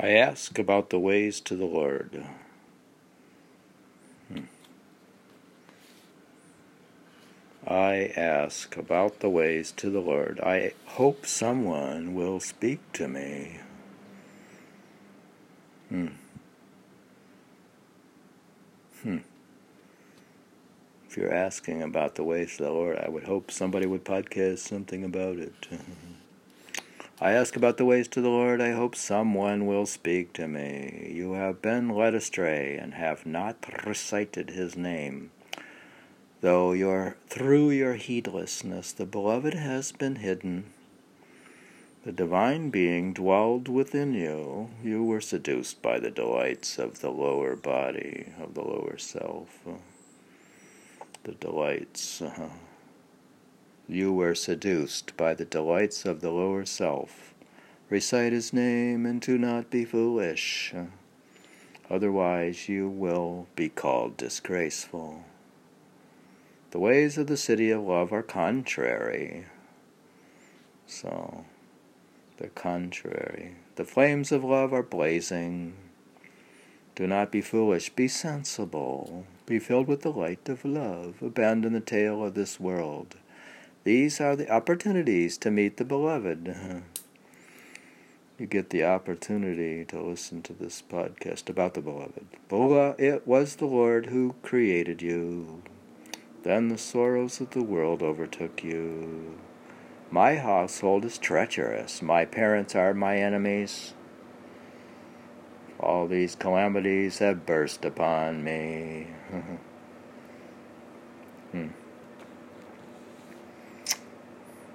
I ask about the ways to the Lord. Hmm. I ask about the ways to the Lord. I hope someone will speak to me. Hmm. Hmm. If you're asking about the ways to the Lord, I would hope somebody would podcast something about it. I ask about the ways to the Lord. I hope someone will speak to me. You have been led astray and have not recited his name. Though your, through your heedlessness the beloved has been hidden, the divine being dwelled within you. You were seduced by the delights of the lower body, of the lower self. The delights. Uh, you were seduced by the delights of the lower self. Recite his name and do not be foolish. Otherwise, you will be called disgraceful. The ways of the city of love are contrary. So, they're contrary. The flames of love are blazing. Do not be foolish, be sensible. Be filled with the light of love. Abandon the tale of this world. These are the opportunities to meet the beloved. You get the opportunity to listen to this podcast about the beloved. Bola, it was the Lord who created you. Then the sorrows of the world overtook you. My household is treacherous. My parents are my enemies. All these calamities have burst upon me. hmm.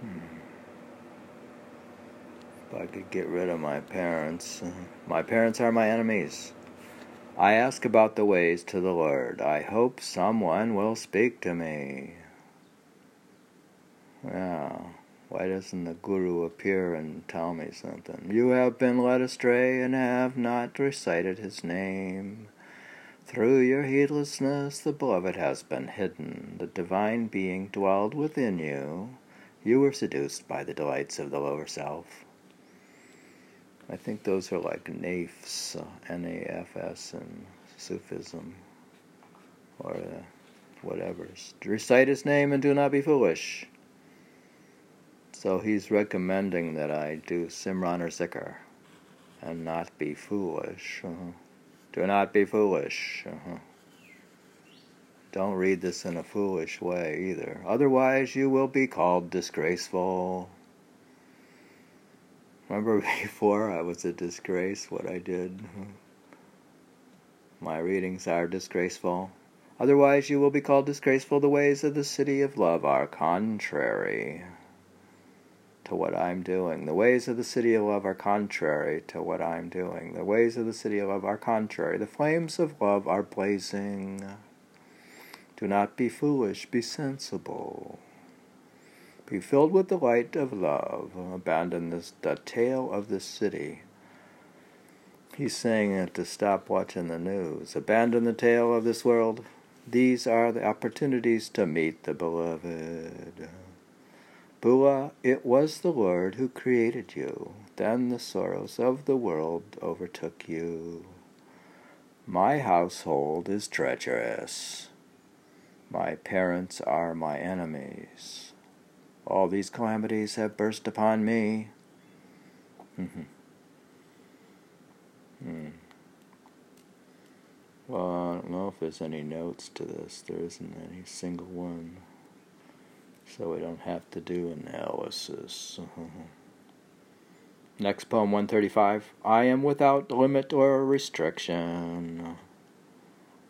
Hmm. If I could get rid of my parents, uh, my parents are my enemies. I ask about the ways to the Lord. I hope someone will speak to me. Yeah, why doesn't the Guru appear and tell me something? You have been led astray and have not recited his name. Through your heedlessness, the beloved has been hidden. The divine being dwelled within you. You were seduced by the delights of the lower self. I think those are like NAFs, N-A-F-S, and Sufism, or uh, whatever. Recite his name and do not be foolish. So he's recommending that I do Simran or Zikr and not be foolish. Uh-huh. Do not be foolish. Uh-huh. Don't read this in a foolish way either. Otherwise, you will be called disgraceful. Remember before I was a disgrace, what I did? My readings are disgraceful. Otherwise, you will be called disgraceful. The ways of the city of love are contrary to what I'm doing. The ways of the city of love are contrary to what I'm doing. The ways of the city of love are contrary. The flames of love are blazing. Do not be foolish, be sensible. Be filled with the light of love. Abandon this, the tale of the city. He's saying it to stop watching the news. Abandon the tale of this world. These are the opportunities to meet the beloved. Bula, it was the Lord who created you. Then the sorrows of the world overtook you. My household is treacherous. My parents are my enemies. All these calamities have burst upon me. Mm-hmm. hmm. Well, I don't know if there's any notes to this. There isn't any single one. So we don't have to do analysis. Next poem 135. I am without limit or restriction.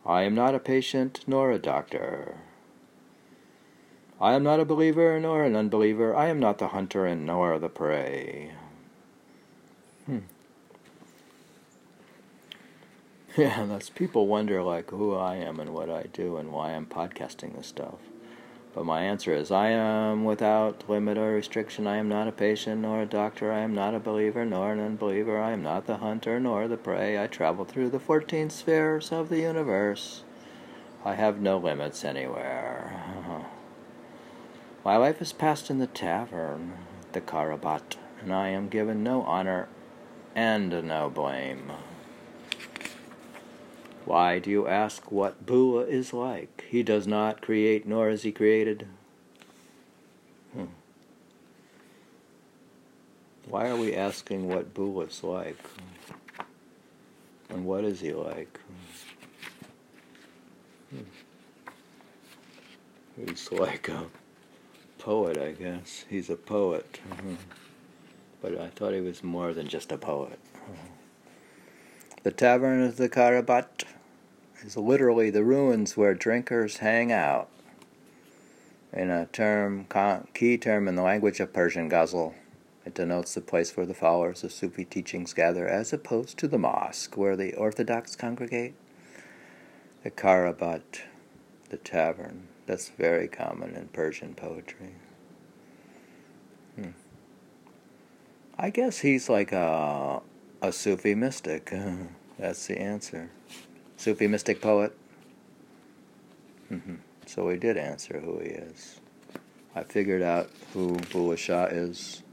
I am not a patient nor a doctor. I am not a believer nor an unbeliever. I am not the hunter and nor the prey. Hmm. Yeah, that's people wonder like who I am and what I do and why I'm podcasting this stuff. But my answer is I am without limit or restriction. I am not a patient nor a doctor. I am not a believer nor an unbeliever. I am not the hunter nor the prey. I travel through the 14 spheres of the universe. I have no limits anywhere. My life is passed in the tavern, the Kharabat, and I am given no honor and no blame. Why do you ask what Bua is like? He does not create, nor is he created. Hmm. Why are we asking what Bua is like? And what is he like? Hmm. He's like a poet, I guess. He's a poet. Mm-hmm. But I thought he was more than just a poet. The Tavern of the Kharabat is literally the ruins where drinkers hang out. In a term, key term in the language of Persian ghazal, it denotes the place where the followers of Sufi teachings gather, as opposed to the mosque where the Orthodox congregate. The Kharabat, the tavern, that's very common in Persian poetry. Hmm. I guess he's like a, a Sufi mystic. That's the answer. Sufi mystic poet. Mm-hmm. So we did answer who he is. I figured out who Bulleh Shah is.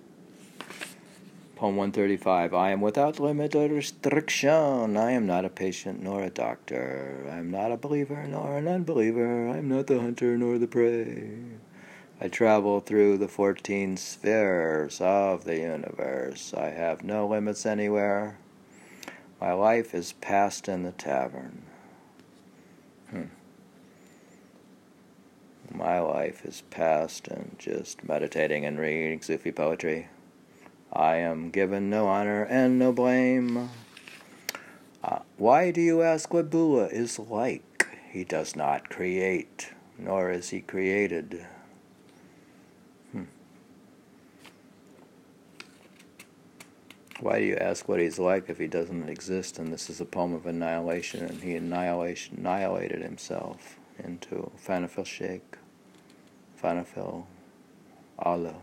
Poem 135 I am without limit or restriction. I am not a patient nor a doctor. I am not a believer nor an unbeliever. I am not the hunter nor the prey. I travel through the 14 spheres of the universe. I have no limits anywhere. My life is passed in the tavern. Hmm. My life is passed in just meditating and reading Sufi poetry. I am given no honor and no blame. Uh, why do you ask what Bua is like? He does not create, nor is he created. Why do you ask what he's like if he doesn't exist? And this is a poem of annihilation, and he annihilation, annihilated himself into Fanafil Sheikh, Fanafil Allah.